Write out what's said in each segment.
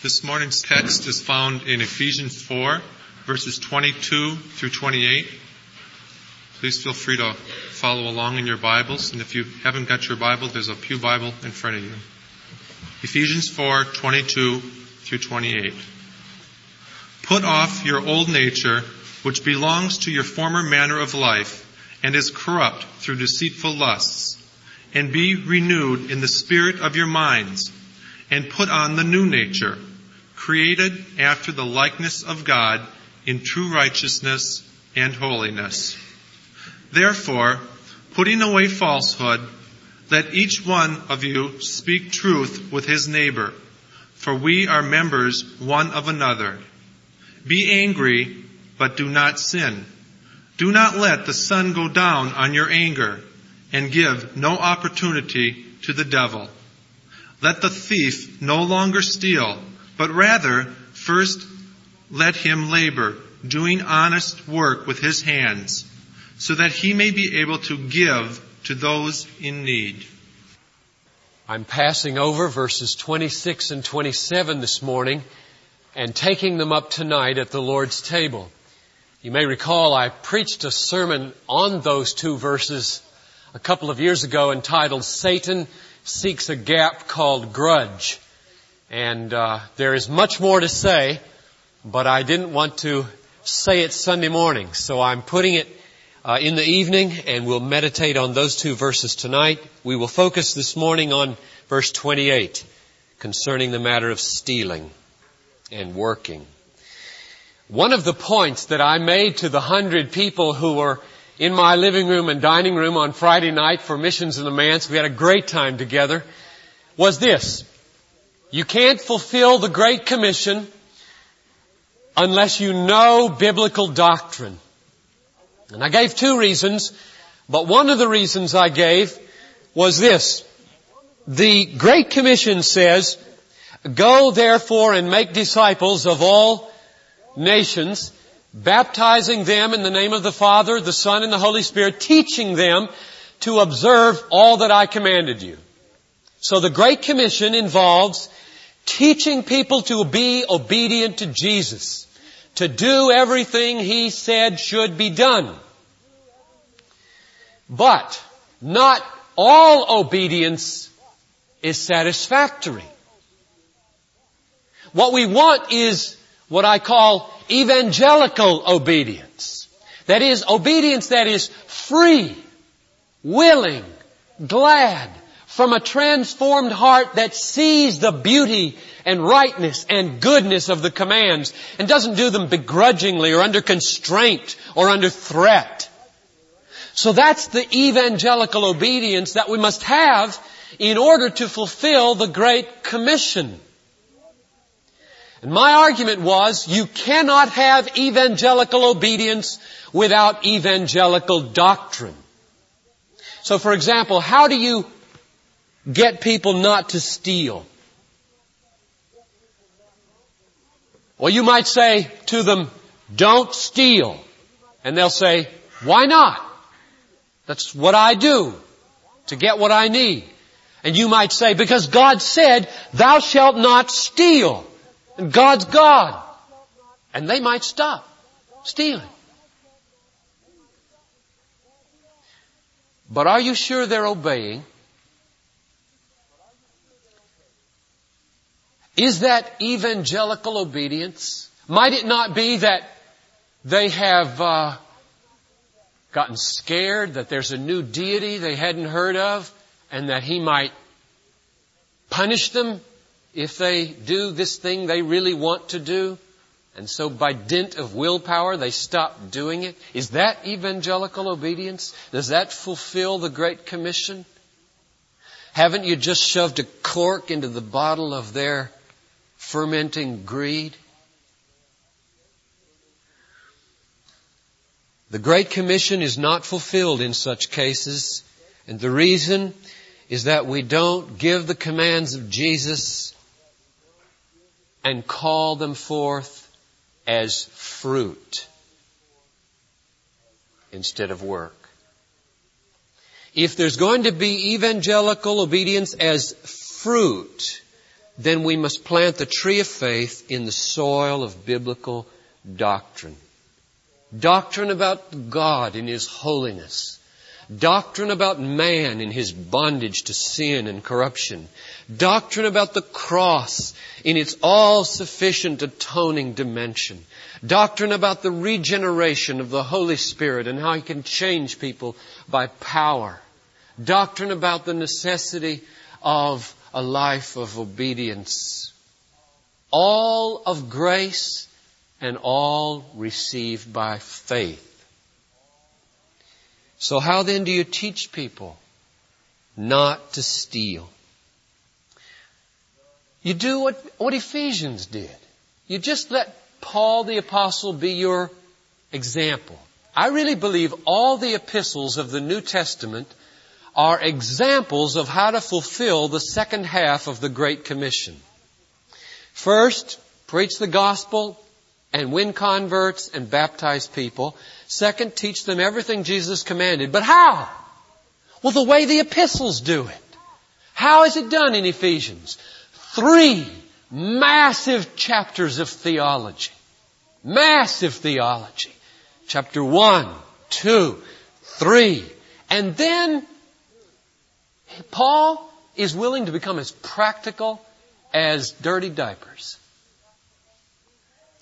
This morning's text is found in Ephesians 4, verses 22 through 28. Please feel free to follow along in your Bibles, and if you haven't got your Bible, there's a Pew Bible in front of you. Ephesians 4, 22 through 28. Put off your old nature, which belongs to your former manner of life, and is corrupt through deceitful lusts, and be renewed in the spirit of your minds, and put on the new nature, created after the likeness of God in true righteousness and holiness. Therefore, putting away falsehood, let each one of you speak truth with his neighbor, for we are members one of another. Be angry, but do not sin. Do not let the sun go down on your anger, and give no opportunity to the devil. Let the thief no longer steal, but rather first let him labor, doing honest work with his hands, so that he may be able to give to those in need. I'm passing over verses 26 and 27 this morning and taking them up tonight at the Lord's table. You may recall I preached a sermon on those two verses a couple of years ago entitled Satan Seeks a Gap Called Grudge. And uh, there is much more to say, but I didn't want to say it Sunday morning, so I'm putting it uh, in the evening and we'll meditate on those two verses tonight. We will focus this morning on verse 28 concerning the matter of stealing and working. One of the points that I made to the hundred people who were in my living room and dining room on Friday night for Missions in the Manse, we had a great time together, was this. You can't fulfill the Great Commission unless you know biblical doctrine. And I gave two reasons, but one of the reasons I gave was this. The Great Commission says, Go therefore and make disciples of all nations, baptizing them in the name of the Father, the Son, and the Holy Spirit, teaching them to observe all that I commanded you. So the Great Commission involves teaching people to be obedient to Jesus, to do everything He said should be done. But not all obedience is satisfactory. What we want is what I call evangelical obedience. That is, obedience that is free, willing, glad, from a transformed heart that sees the beauty and rightness and goodness of the commands and doesn't do them begrudgingly or under constraint or under threat. So that's the evangelical obedience that we must have in order to fulfill the Great Commission. And my argument was you cannot have evangelical obedience without evangelical doctrine. So for example, how do you get people not to steal? Well, you might say to them, don't steal. And they'll say, why not? That's what I do to get what I need. And you might say, because God said, thou shalt not steal. And God's God. And they might stop stealing. But are you sure they're obeying? Is that evangelical obedience? Might it not be that they have uh, gotten scared that there's a new deity they hadn't heard of and that he might punish them if they do this thing they really want to do, and so by dint of willpower they stop doing it, is that evangelical obedience? Does that fulfill the Great Commission? Haven't you just shoved a cork into the bottle of their fermenting greed? The Great Commission is not fulfilled in such cases, and the reason is that we don't give the commands of Jesus and call them forth as fruit instead of work. If there's going to be evangelical obedience as fruit, then we must plant the tree of faith in the soil of biblical doctrine. Doctrine about God in His holiness. Doctrine about man in his bondage to sin and corruption. Doctrine about the cross in its all-sufficient atoning dimension. Doctrine about the regeneration of the Holy Spirit and how He can change people by power. Doctrine about the necessity of a life of obedience. All of grace and all received by faith. So how then do you teach people not to steal? You do what, what Ephesians did. You just let Paul the apostle be your example. I really believe all the epistles of the New Testament are examples of how to fulfill the second half of the Great Commission. First, preach the gospel and win converts and baptize people. Second, teach them everything Jesus commanded. But how? Well, the way the epistles do it. How is it done in Ephesians? Three massive chapters of theology. Massive theology. Chapter one, two, three. And then Paul is willing to become as practical as dirty diapers.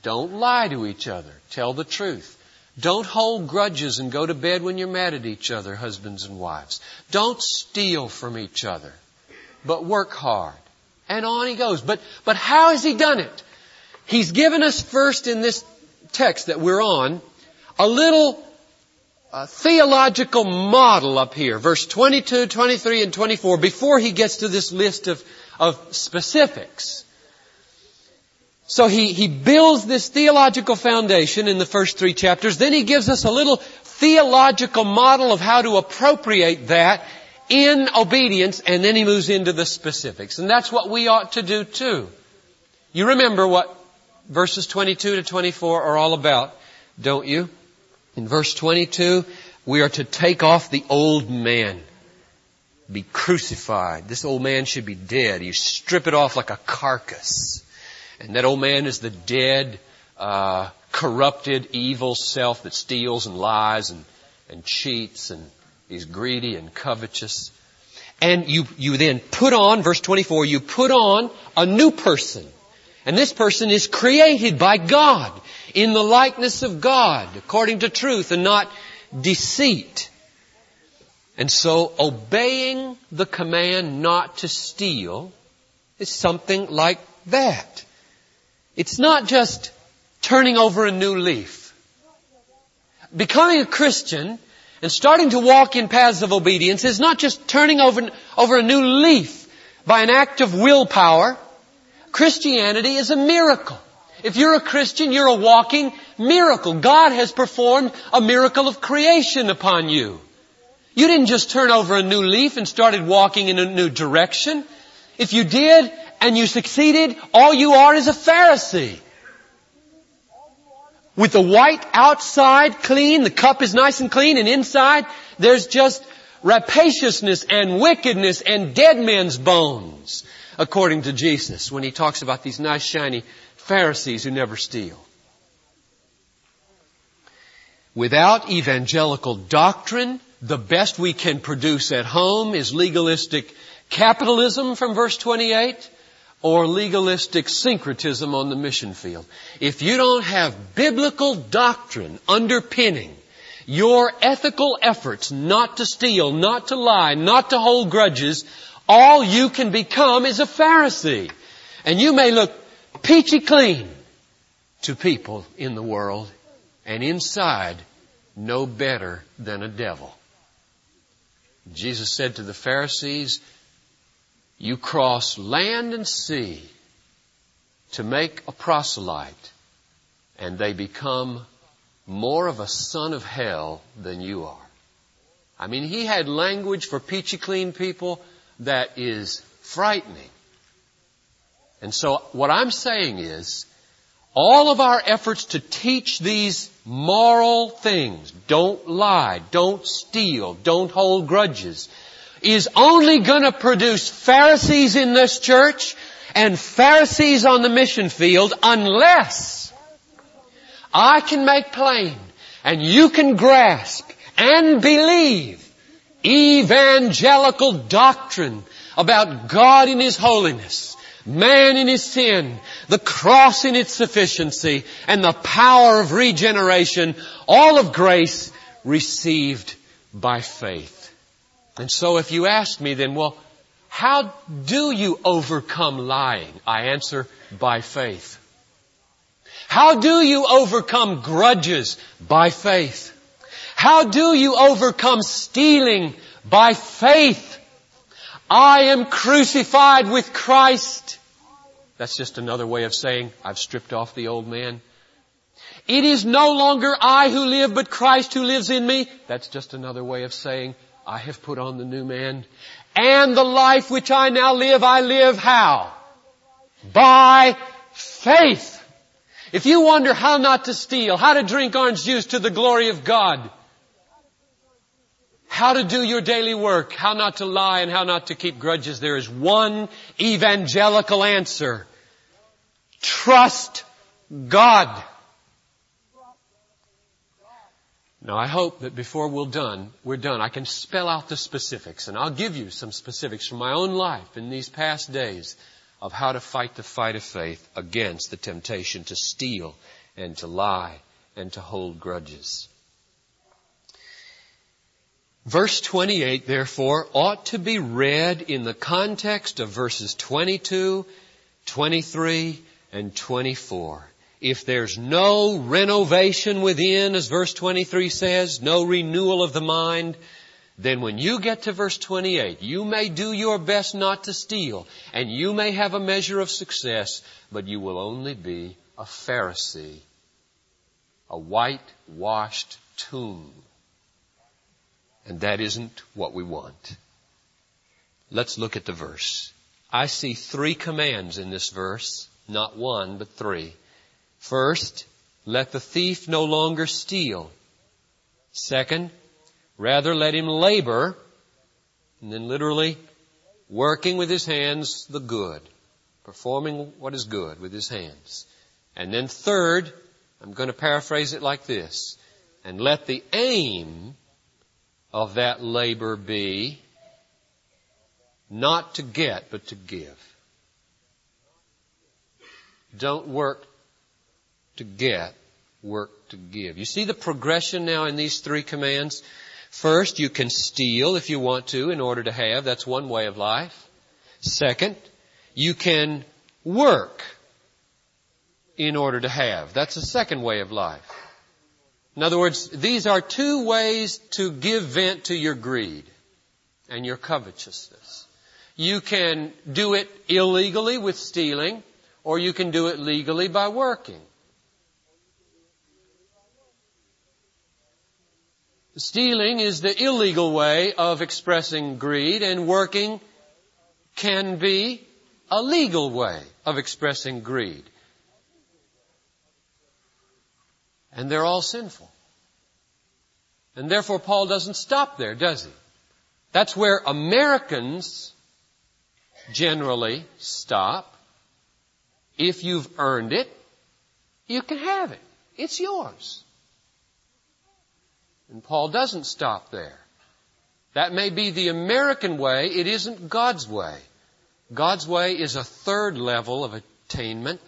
Don't lie to each other. Tell the truth. Don't hold grudges and go to bed when you're mad at each other, husbands and wives. Don't steal from each other, but work hard. And on he goes. But, but how has he done it? He's given us first in this text that we're on a little uh, theological model up here, verse 22, 23, and 24, before he gets to this list of, of specifics. So he, he builds this theological foundation in the first three chapters. Then he gives us a little theological model of how to appropriate that in obedience, and then he moves into the specifics. And that's what we ought to do too. You remember what verses 22 to 24 are all about, don't you? In verse 22, we are to take off the old man. Be crucified. This old man should be dead. You strip it off like a carcass. And that old man is the dead, uh, corrupted, evil self that steals and lies and, and cheats and is greedy and covetous. And you, you then put on, verse 24, you put on a new person. And this person is created by God in the likeness of God, according to truth and not deceit. And so obeying the command not to steal is something like that. It's not just turning over a new leaf. Becoming a Christian and starting to walk in paths of obedience is not just turning over, over a new leaf by an act of willpower. Christianity is a miracle. If you're a Christian, you're a walking miracle. God has performed a miracle of creation upon you. You didn't just turn over a new leaf and started walking in a new direction. If you did, and you succeeded, all you are is a Pharisee. With the white outside clean, the cup is nice and clean, and inside there's just rapaciousness and wickedness and dead men's bones, according to Jesus, when he talks about these nice shiny Pharisees who never steal. Without evangelical doctrine, the best we can produce at home is legalistic capitalism from verse 28 or legalistic syncretism on the mission field. If you don't have biblical doctrine underpinning your ethical efforts not to steal, not to lie, not to hold grudges, all you can become is a Pharisee. And you may look peachy clean to people in the world and inside no better than a devil. Jesus said to the Pharisees, you cross land and sea to make a proselyte, and they become more of a son of hell than you are. I mean, he had language for peachy clean people that is frightening. And so what I'm saying is, all of our efforts to teach these moral things, don't lie, don't steal, don't hold grudges, is only going to produce Pharisees in this church and Pharisees on the mission field unless I can make plain and you can grasp and believe evangelical doctrine about God in His holiness, man in His sin, the cross in its sufficiency, and the power of regeneration, all of grace received by faith. And so if you ask me then, well, how do you overcome lying? I answer, by faith. How do you overcome grudges? By faith. How do you overcome stealing? By faith. I am crucified with Christ. That's just another way of saying I've stripped off the old man. It is no longer I who live, but Christ who lives in me. That's just another way of saying I have put on the new man. And the life which I now live, I live how? By faith. If you wonder how not to steal, how to drink orange juice to the glory of God, how to do your daily work, how not to lie and how not to keep grudges, there is one evangelical answer. Trust God. Now I hope that before we're done, we're done, I can spell out the specifics and I'll give you some specifics from my own life in these past days of how to fight the fight of faith against the temptation to steal and to lie and to hold grudges. Verse 28, therefore, ought to be read in the context of verses 22, 23, and 24 if there's no renovation within, as verse 23 says, no renewal of the mind, then when you get to verse 28, you may do your best not to steal, and you may have a measure of success, but you will only be a Pharisee, a whitewashed tomb. And that isn't what we want. Let's look at the verse. I see three commands in this verse, not one, but three. First, let the thief no longer steal. Second, rather let him labor, and then literally working with his hands the good, performing what is good with his hands. And then third, I'm going to paraphrase it like this, and let the aim of that labor be not to get, but to give. Don't work to get, work to give. You see the progression now in these three commands? First, you can steal if you want to in order to have. That's one way of life. Second, you can work in order to have. That's a second way of life. In other words, these are two ways to give vent to your greed and your covetousness. You can do it illegally with stealing, or you can do it legally by working. Stealing is the illegal way of expressing greed and working can be a legal way of expressing greed. And they're all sinful. And therefore Paul doesn't stop there, does he? That's where Americans generally stop. If you've earned it, you can have it. It's yours. And Paul doesn't stop there. That may be the American way, it isn't God's way. God's way is a third level of attainment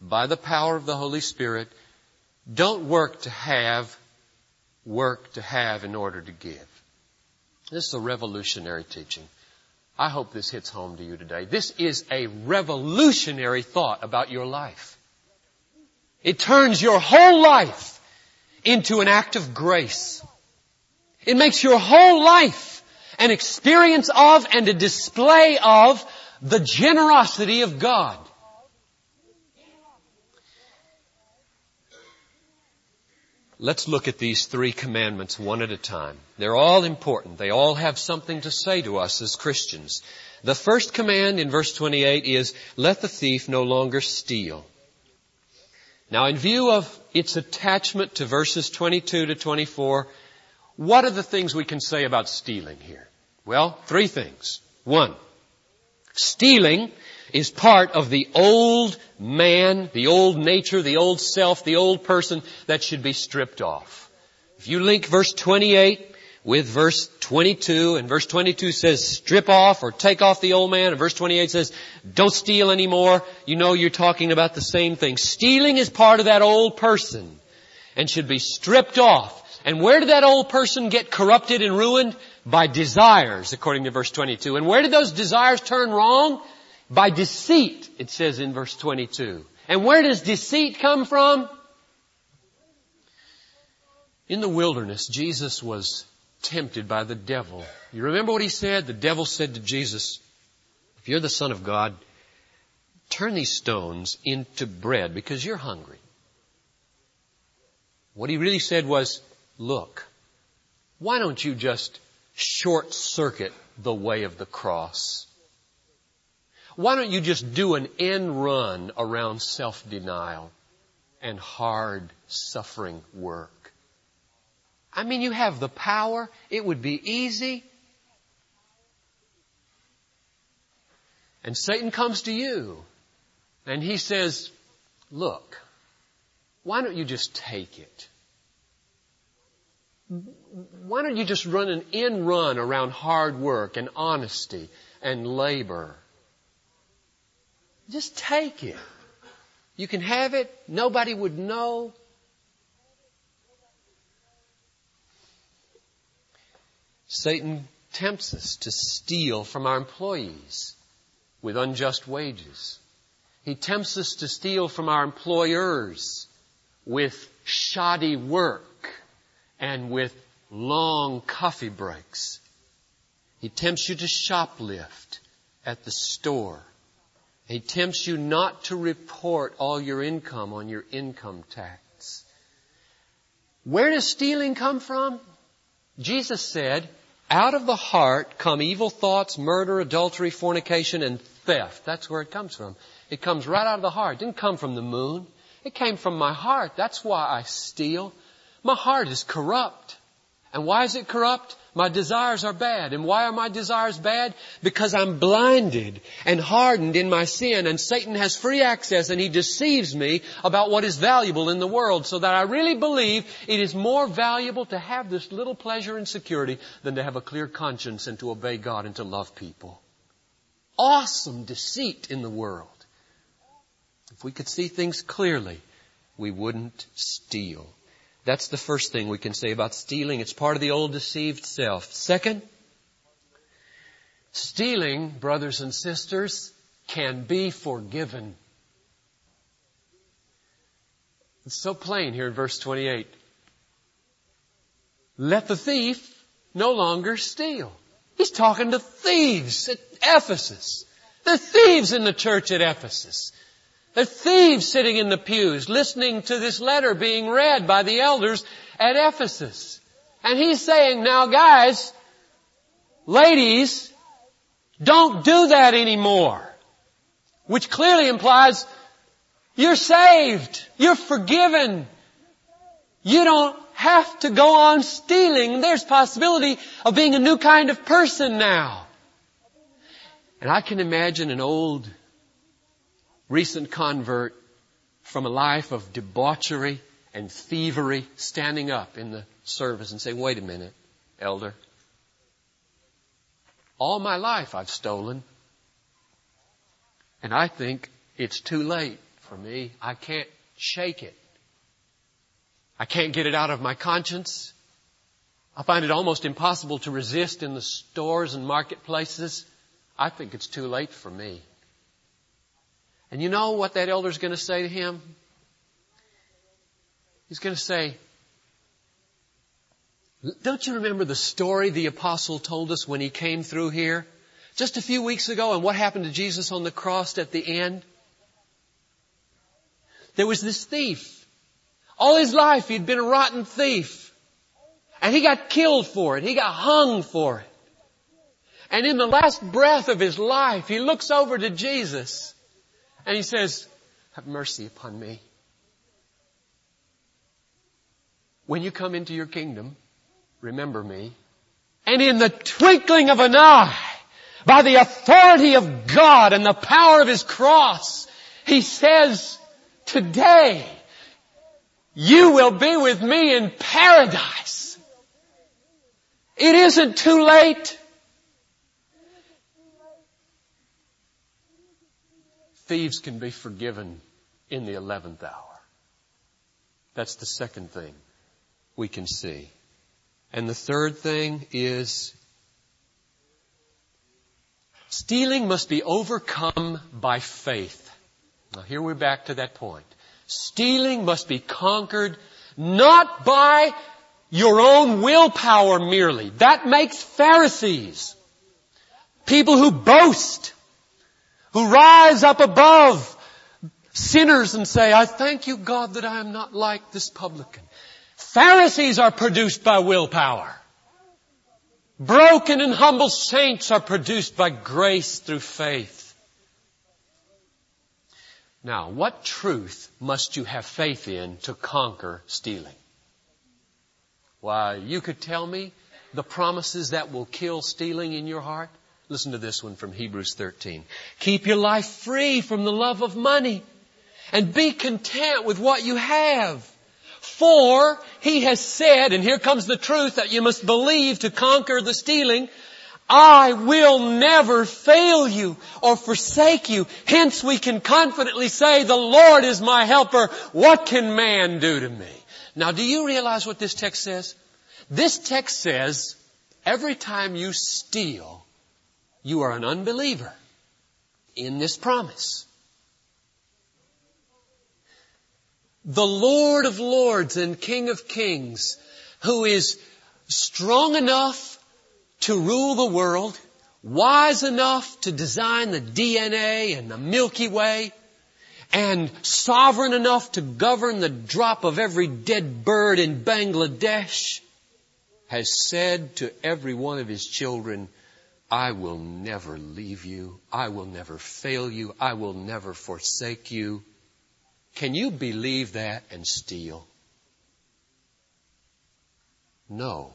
by the power of the Holy Spirit. Don't work to have, work to have in order to give. This is a revolutionary teaching. I hope this hits home to you today. This is a revolutionary thought about your life. It turns your whole life into an act of grace. It makes your whole life an experience of and a display of the generosity of God. Let's look at these three commandments one at a time. They're all important. They all have something to say to us as Christians. The first command in verse 28 is, let the thief no longer steal. Now in view of its attachment to verses 22 to 24, what are the things we can say about stealing here? Well, three things. One, stealing is part of the old man, the old nature, the old self, the old person that should be stripped off. If you link verse 28 with verse 22, and verse 22 says strip off or take off the old man, and verse 28 says don't steal anymore, you know you're talking about the same thing. Stealing is part of that old person and should be stripped off. And where did that old person get corrupted and ruined? By desires, according to verse 22. And where did those desires turn wrong? By deceit, it says in verse 22. And where does deceit come from? In the wilderness, Jesus was tempted by the devil. You remember what he said? The devil said to Jesus, if you're the son of God, turn these stones into bread because you're hungry. What he really said was, look, why don't you just short circuit the way of the cross? Why don't you just do an end run around self-denial and hard suffering work? I mean, you have the power. It would be easy. And Satan comes to you and he says, look, why don't you just take it? Why don't you just run an in run around hard work and honesty and labor? Just take it. You can have it. Nobody would know. Satan tempts us to steal from our employees with unjust wages. He tempts us to steal from our employers with shoddy work and with long coffee breaks. He tempts you to shoplift at the store. He tempts you not to report all your income on your income tax. Where does stealing come from? Jesus said, out of the heart come evil thoughts, murder, adultery, fornication, and theft. That's where it comes from. It comes right out of the heart. It didn't come from the moon. It came from my heart. That's why I steal. My heart is corrupt. And why is it corrupt? My desires are bad. And why are my desires bad? Because I'm blinded and hardened in my sin and Satan has free access and he deceives me about what is valuable in the world so that I really believe it is more valuable to have this little pleasure and security than to have a clear conscience and to obey God and to love people. Awesome deceit in the world. If we could see things clearly, we wouldn't steal. That's the first thing we can say about stealing. It's part of the old deceived self. Second, stealing, brothers and sisters, can be forgiven. It's so plain here in verse 28. Let the thief no longer steal. He's talking to thieves at Ephesus. The thieves in the church at Ephesus. The thieves sitting in the pews listening to this letter being read by the elders at Ephesus. And he's saying, now guys, ladies, don't do that anymore. Which clearly implies you're saved. You're forgiven. You don't have to go on stealing. There's possibility of being a new kind of person now. And I can imagine an old recent convert from a life of debauchery and thievery standing up in the service and saying, wait a minute, elder. All my life I've stolen. And I think it's too late for me. I can't shake it. I can't get it out of my conscience. I find it almost impossible to resist in the stores and marketplaces. I think it's too late for me. And you know what that elder's going to say to him? He's going to say, don't you remember the story the apostle told us when he came through here? Just a few weeks ago and what happened to Jesus on the cross at the end? There was this thief. All his life he'd been a rotten thief. And he got killed for it. He got hung for it. And in the last breath of his life, he looks over to Jesus and he says, have mercy upon me. When you come into your kingdom, remember me. And in the twinkling of an eye, by the authority of God and the power of His cross, He says, today, you will be with me in paradise. It isn't too late. Thieves can be forgiven in the 11th hour. That's the second thing we can see. And the third thing is stealing must be overcome by faith. Now here we're back to that point. Stealing must be conquered not by your own willpower merely. That makes Pharisees. People who boast, who rise up above sinners and say, I thank you God that I am not like this publican. Pharisees are produced by willpower. Broken and humble saints are produced by grace through faith. Now, what truth must you have faith in to conquer stealing? Why, you could tell me the promises that will kill stealing in your heart. Listen to this one from Hebrews 13. Keep your life free from the love of money and be content with what you have. For he has said, and here comes the truth that you must believe to conquer the stealing, I will never fail you or forsake you. Hence we can confidently say, the Lord is my helper. What can man do to me? Now do you realize what this text says? This text says, every time you steal, you are an unbeliever in this promise. The Lord of Lords and King of Kings, who is strong enough to rule the world, wise enough to design the DNA and the Milky Way, and sovereign enough to govern the drop of every dead bird in Bangladesh, has said to every one of his children, I will never leave you. I will never fail you. I will never forsake you. Can you believe that and steal? No.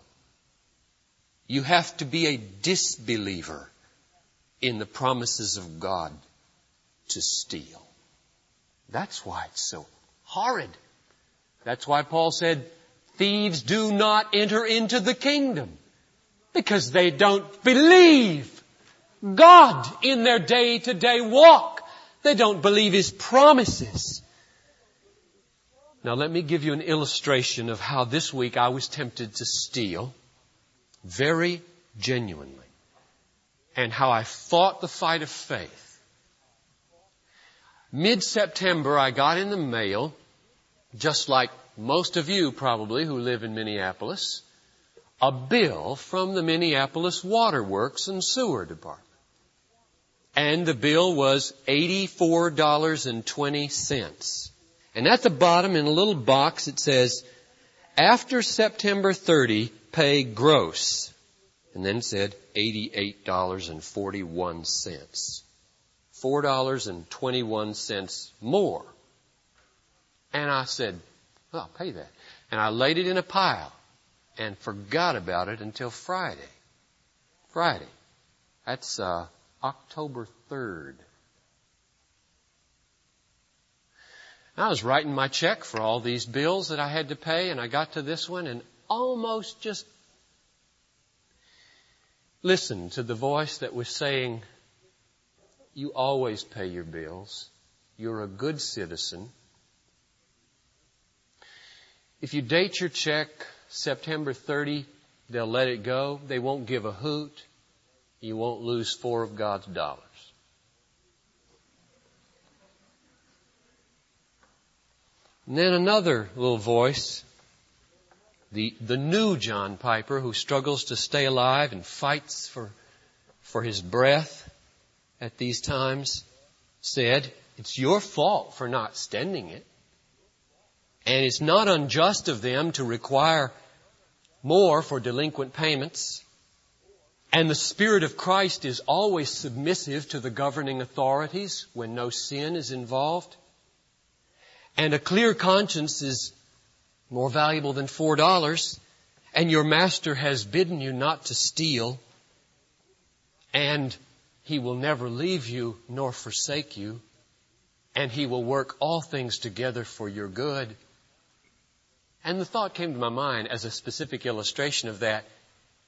You have to be a disbeliever in the promises of God to steal. That's why it's so horrid. That's why Paul said, thieves do not enter into the kingdom because they don't believe God in their day to day walk. They don't believe His promises. Now let me give you an illustration of how this week I was tempted to steal very genuinely and how I fought the fight of faith. Mid-September, I got in the mail, just like most of you probably who live in Minneapolis, a bill from the Minneapolis Waterworks and Sewer Department. And the bill was $84.20. And at the bottom in a little box it says, after September 30, pay gross. And then said $88.41. $4.21 more. And I said, well, I'll pay that. And I laid it in a pile and forgot about it until Friday. Friday. That's uh, October 3rd. I was writing my check for all these bills that I had to pay and I got to this one and almost just listened to the voice that was saying, you always pay your bills. You're a good citizen. If you date your check September 30, they'll let it go. They won't give a hoot. You won't lose four of God's dollars. And then another little voice the, the new John Piper who struggles to stay alive and fights for, for his breath at these times said, it's your fault for not stending it. And it's not unjust of them to require more for delinquent payments. And the Spirit of Christ is always submissive to the governing authorities when no sin is involved. And a clear conscience is more valuable than four dollars, and your master has bidden you not to steal, and He will never leave you nor forsake you, and He will work all things together for your good. And the thought came to my mind as a specific illustration of that.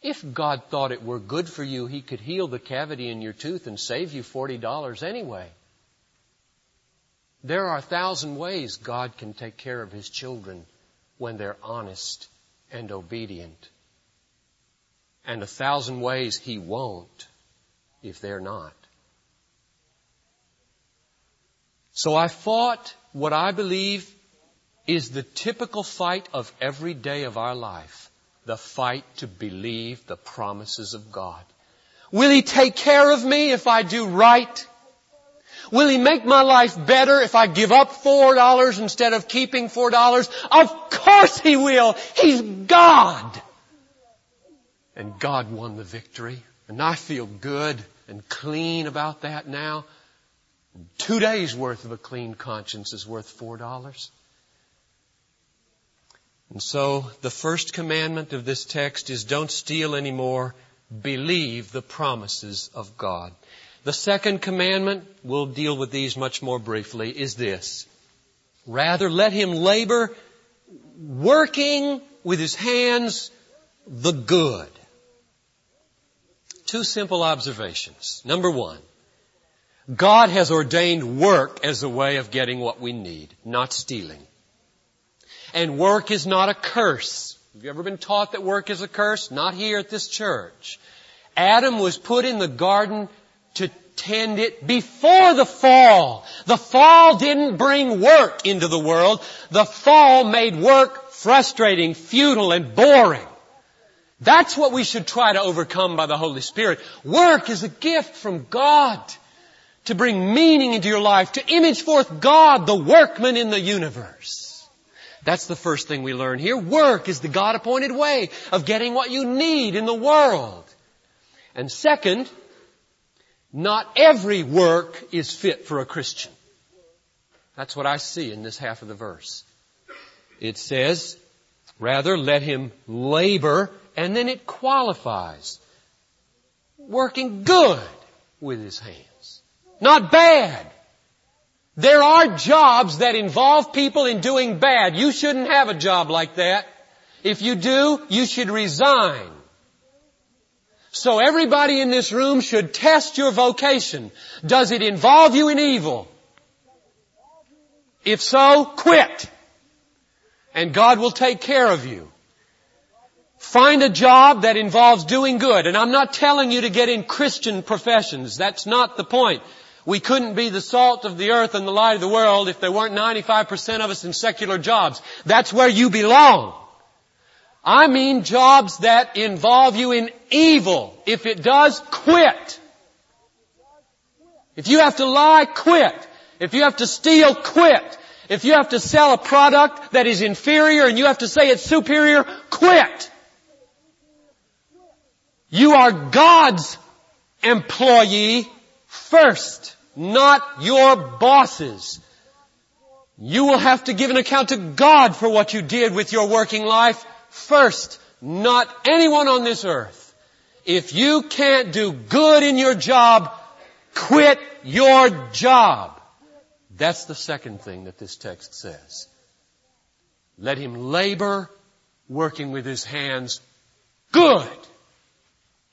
If God thought it were good for you, He could heal the cavity in your tooth and save you $40 anyway. There are a thousand ways God can take care of His children when they're honest and obedient. And a thousand ways He won't if they're not. So I fought what I believe is the typical fight of every day of our life. The fight to believe the promises of God. Will He take care of me if I do right? Will He make my life better if I give up four dollars instead of keeping four dollars? Of course He will. He's God. And God won the victory. And I feel good and clean about that now. Two days worth of a clean conscience is worth four dollars. And so the first commandment of this text is don't steal anymore. Believe the promises of God. The second commandment, we'll deal with these much more briefly, is this. Rather, let him labor working with his hands the good. Two simple observations. Number one, God has ordained work as a way of getting what we need, not stealing. And work is not a curse. Have you ever been taught that work is a curse? Not here at this church. Adam was put in the garden to tend it before the fall. The fall didn't bring work into the world. The fall made work frustrating, futile, and boring. That's what we should try to overcome by the Holy Spirit. Work is a gift from God to bring meaning into your life, to image forth God, the workman in the universe. That's the first thing we learn here. Work is the God appointed way of getting what you need in the world. And second, not every work is fit for a Christian. That's what I see in this half of the verse. It says, rather let him labor, and then it qualifies. Working good with his hands. Not bad. There are jobs that involve people in doing bad. You shouldn't have a job like that. If you do, you should resign. So everybody in this room should test your vocation. Does it involve you in evil? If so, quit. And God will take care of you. Find a job that involves doing good. And I'm not telling you to get in Christian professions. That's not the point. We couldn't be the salt of the earth and the light of the world if there weren't 95% of us in secular jobs. That's where you belong. I mean jobs that involve you in evil. If it does, quit. If you have to lie, quit. If you have to steal, quit. If you have to sell a product that is inferior and you have to say it's superior, quit. You are God's employee first, not your bosses. You will have to give an account to God for what you did with your working life first, not anyone on this earth. If you can't do good in your job, quit your job. That's the second thing that this text says. Let him labor working with his hands good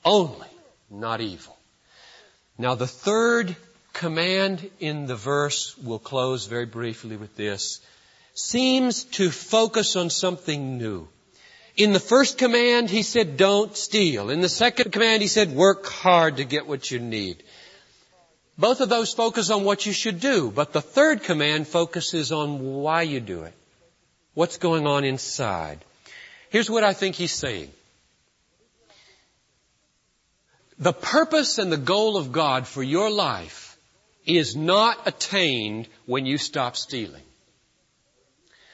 only, not evil. Now the third command in the verse, we'll close very briefly with this, seems to focus on something new. In the first command, he said, don't steal. In the second command, he said, work hard to get what you need. Both of those focus on what you should do, but the third command focuses on why you do it. What's going on inside. Here's what I think he's saying. The purpose and the goal of God for your life is not attained when you stop stealing.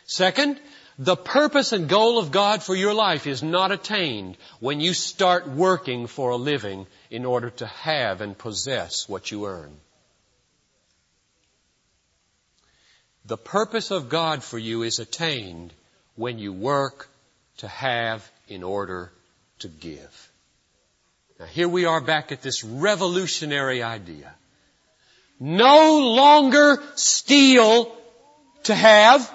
Second, the purpose and goal of God for your life is not attained when you start working for a living in order to have and possess what you earn. The purpose of God for you is attained when you work to have in order to give. Now here we are back at this revolutionary idea. No longer steal to have,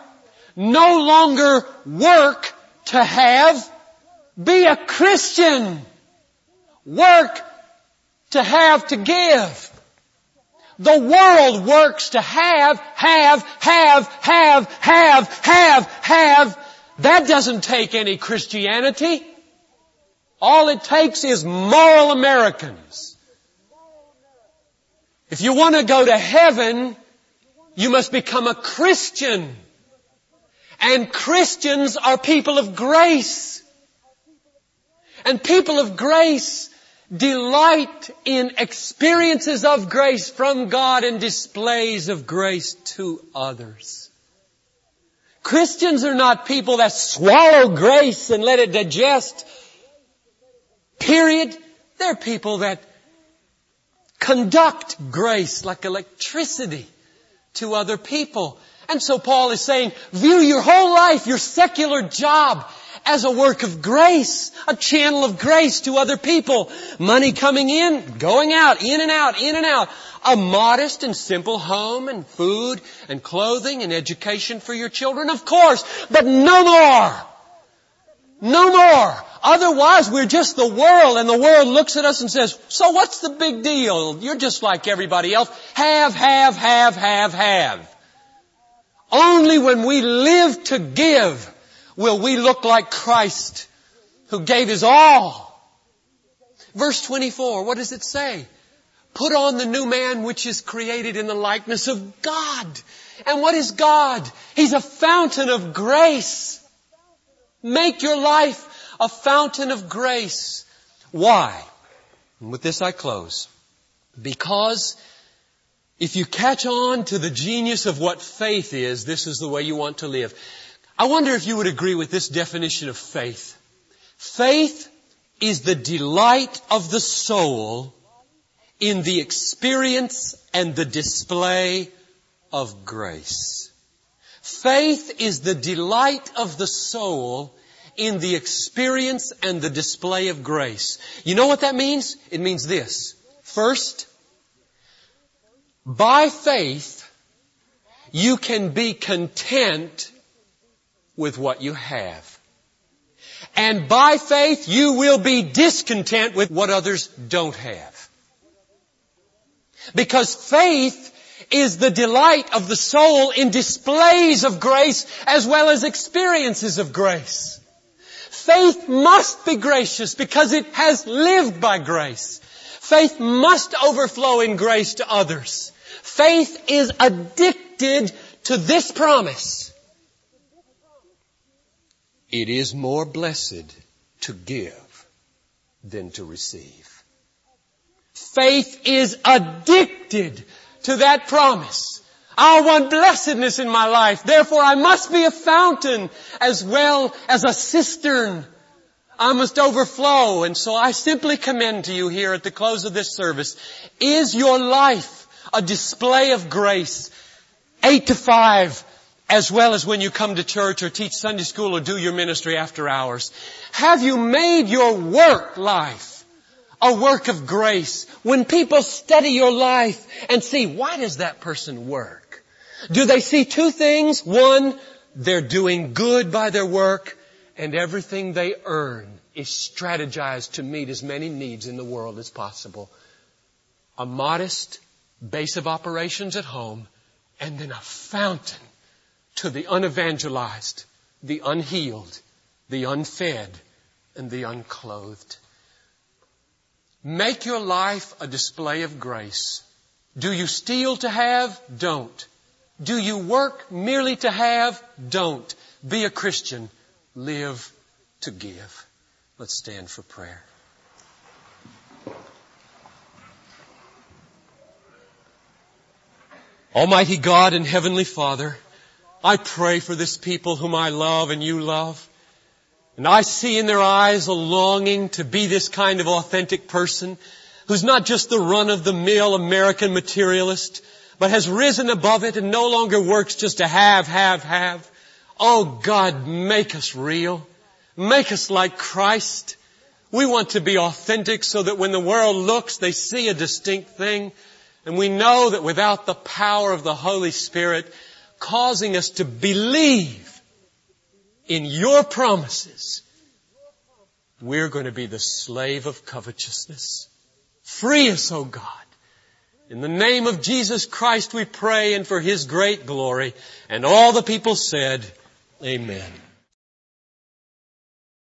no longer work to have, be a Christian. Work to have to give. The world works to have, have, have, have, have, have, have. That doesn't take any Christianity. All it takes is moral Americans. If you want to go to heaven, you must become a Christian. And Christians are people of grace. And people of grace delight in experiences of grace from God and displays of grace to others. Christians are not people that swallow grace and let it digest. Period. They're people that conduct grace like electricity to other people. And so Paul is saying, view your whole life, your secular job, as a work of grace, a channel of grace to other people. Money coming in, going out, in and out, in and out. A modest and simple home and food and clothing and education for your children, of course, but no more. No more. Otherwise, we're just the world and the world looks at us and says, so what's the big deal? You're just like everybody else. Have, have, have, have, have. Only when we live to give will we look like Christ who gave his all. Verse 24, what does it say? Put on the new man which is created in the likeness of God. And what is God? He's a fountain of grace. Make your life a fountain of grace. Why? And with this I close. Because if you catch on to the genius of what faith is, this is the way you want to live. I wonder if you would agree with this definition of faith. Faith is the delight of the soul in the experience and the display of grace. Faith is the delight of the soul in the experience and the display of grace. You know what that means? It means this. First, by faith, you can be content with what you have. And by faith, you will be discontent with what others don't have. Because faith is the delight of the soul in displays of grace as well as experiences of grace. Faith must be gracious because it has lived by grace. Faith must overflow in grace to others. Faith is addicted to this promise it is more blessed to give than to receive. Faith is addicted to that promise. I want blessedness in my life. Therefore I must be a fountain as well as a cistern. I must overflow. And so I simply commend to you here at the close of this service, is your life a display of grace? Eight to five, as well as when you come to church or teach Sunday school or do your ministry after hours? Have you made your work life a work of grace? When people study your life and see, why does that person work? Do they see two things? One, they're doing good by their work and everything they earn is strategized to meet as many needs in the world as possible. A modest base of operations at home and then a fountain to the unevangelized, the unhealed, the unfed, and the unclothed. Make your life a display of grace. Do you steal to have? Don't. Do you work merely to have? Don't. Be a Christian. Live to give. Let's stand for prayer. Almighty God and Heavenly Father, I pray for this people whom I love and you love. And I see in their eyes a longing to be this kind of authentic person who's not just the run of the mill American materialist, but has risen above it and no longer works just to have, have, have. Oh God, make us real. Make us like Christ. We want to be authentic so that when the world looks, they see a distinct thing. And we know that without the power of the Holy Spirit causing us to believe in your promises, we're going to be the slave of covetousness. Free us, O God. In the name of Jesus Christ we pray and for His great glory. And all the people said, Amen.